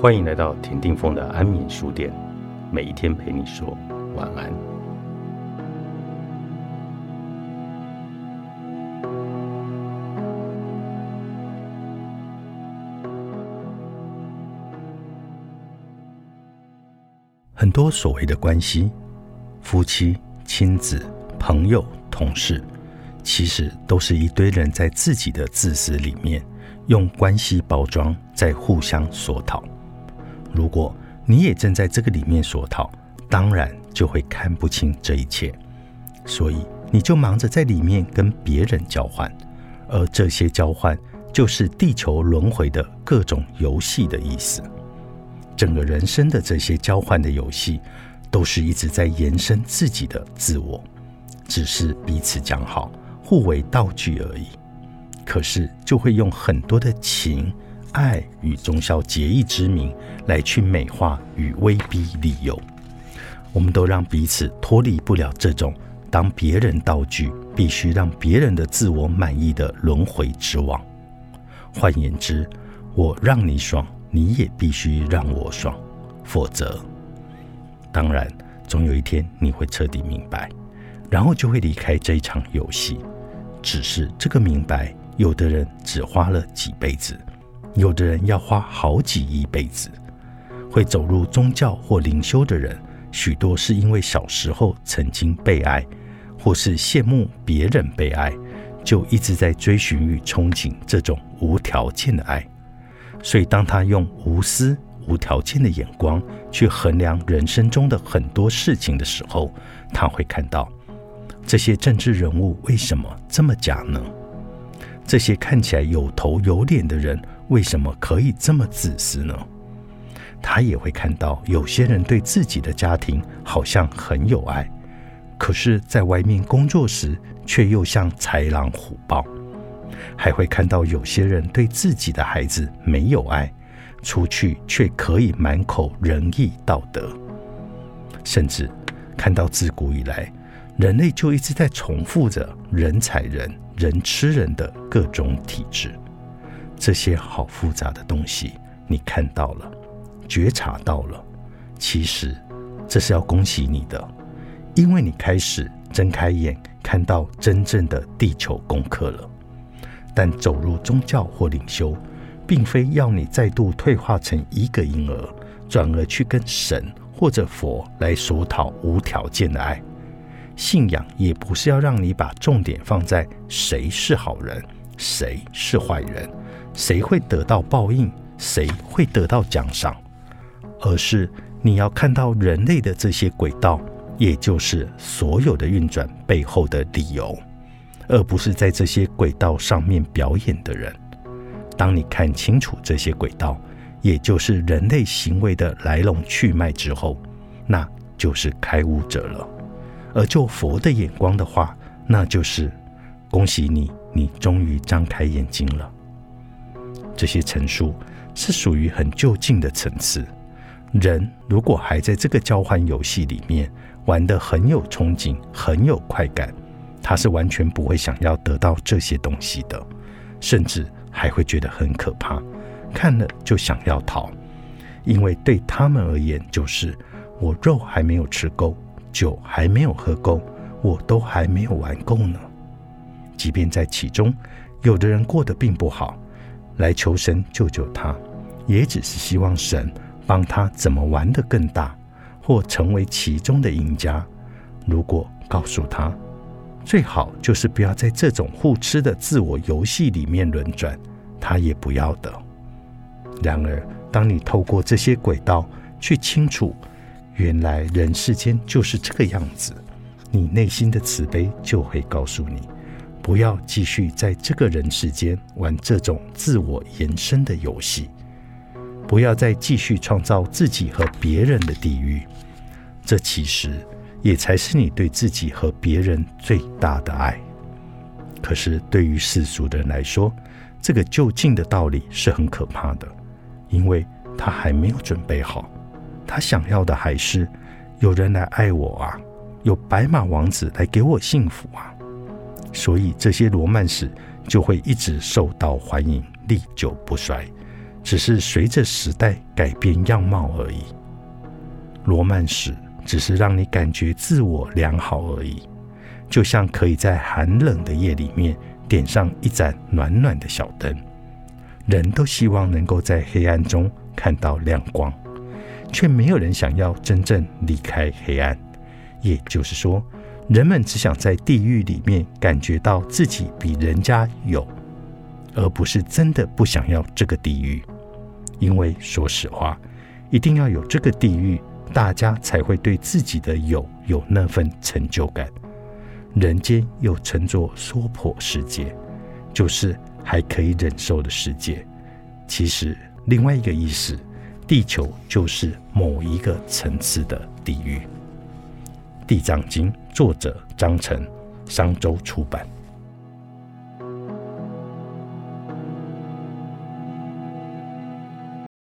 欢迎来到田定峰的安眠书店，每一天陪你说晚安。很多所谓的关系，夫妻、亲子、朋友、同事，其实都是一堆人在自己的自私里面，用关系包装，在互相索讨。如果你也正在这个里面索讨，当然就会看不清这一切，所以你就忙着在里面跟别人交换，而这些交换就是地球轮回的各种游戏的意思。整个人生的这些交换的游戏，都是一直在延伸自己的自我，只是彼此讲好，互为道具而已。可是就会用很多的情。爱与忠孝节义之名来去美化与威逼利诱，我们都让彼此脱离不了这种当别人道具，必须让别人的自我满意的轮回之网。换言之，我让你爽，你也必须让我爽，否则，当然总有一天你会彻底明白，然后就会离开这一场游戏。只是这个明白，有的人只花了几辈子。有的人要花好几亿辈子，会走入宗教或灵修的人，许多是因为小时候曾经被爱，或是羡慕别人被爱，就一直在追寻与憧憬这种无条件的爱。所以，当他用无私、无条件的眼光去衡量人生中的很多事情的时候，他会看到这些政治人物为什么这么假呢？这些看起来有头有脸的人。为什么可以这么自私呢？他也会看到有些人对自己的家庭好像很有爱，可是在外面工作时却又像豺狼虎豹；还会看到有些人对自己的孩子没有爱，出去却可以满口仁义道德。甚至看到自古以来，人类就一直在重复着人踩人、人吃人的各种体制。这些好复杂的东西，你看到了，觉察到了。其实，这是要恭喜你的，因为你开始睁开眼，看到真正的地球功课了。但走入宗教或领修，并非要你再度退化成一个婴儿，转而去跟神或者佛来索讨无条件的爱。信仰也不是要让你把重点放在谁是好人，谁是坏人。谁会得到报应？谁会得到奖赏？而是你要看到人类的这些轨道，也就是所有的运转背后的理由，而不是在这些轨道上面表演的人。当你看清楚这些轨道，也就是人类行为的来龙去脉之后，那就是开悟者了。而就佛的眼光的话，那就是恭喜你，你终于张开眼睛了。这些陈述是属于很就近的层次。人如果还在这个交换游戏里面玩得很有憧憬、很有快感，他是完全不会想要得到这些东西的，甚至还会觉得很可怕，看了就想要逃。因为对他们而言，就是我肉还没有吃够，酒还没有喝够，我都还没有玩够呢。即便在其中，有的人过得并不好。来求神救救他，也只是希望神帮他怎么玩得更大，或成为其中的赢家。如果告诉他，最好就是不要在这种互吃的自我游戏里面轮转，他也不要的。然而，当你透过这些轨道去清楚，原来人世间就是这个样子，你内心的慈悲就会告诉你。不要继续在这个人世间玩这种自我延伸的游戏，不要再继续创造自己和别人的地狱。这其实也才是你对自己和别人最大的爱。可是对于世俗的人来说，这个就近的道理是很可怕的，因为他还没有准备好，他想要的还是有人来爱我啊，有白马王子来给我幸福啊。所以这些罗曼史就会一直受到欢迎，历久不衰，只是随着时代改变样貌而已。罗曼史只是让你感觉自我良好而已，就像可以在寒冷的夜里面点上一盏暖暖的小灯。人都希望能够在黑暗中看到亮光，却没有人想要真正离开黑暗。也就是说，人们只想在地狱里面感觉到自己比人家有，而不是真的不想要这个地狱。因为说实话，一定要有这个地狱，大家才会对自己的有有那份成就感。人间又称作娑婆世界，就是还可以忍受的世界。其实另外一个意思，地球就是某一个层次的地狱。《地藏经》作者张成，商周出版。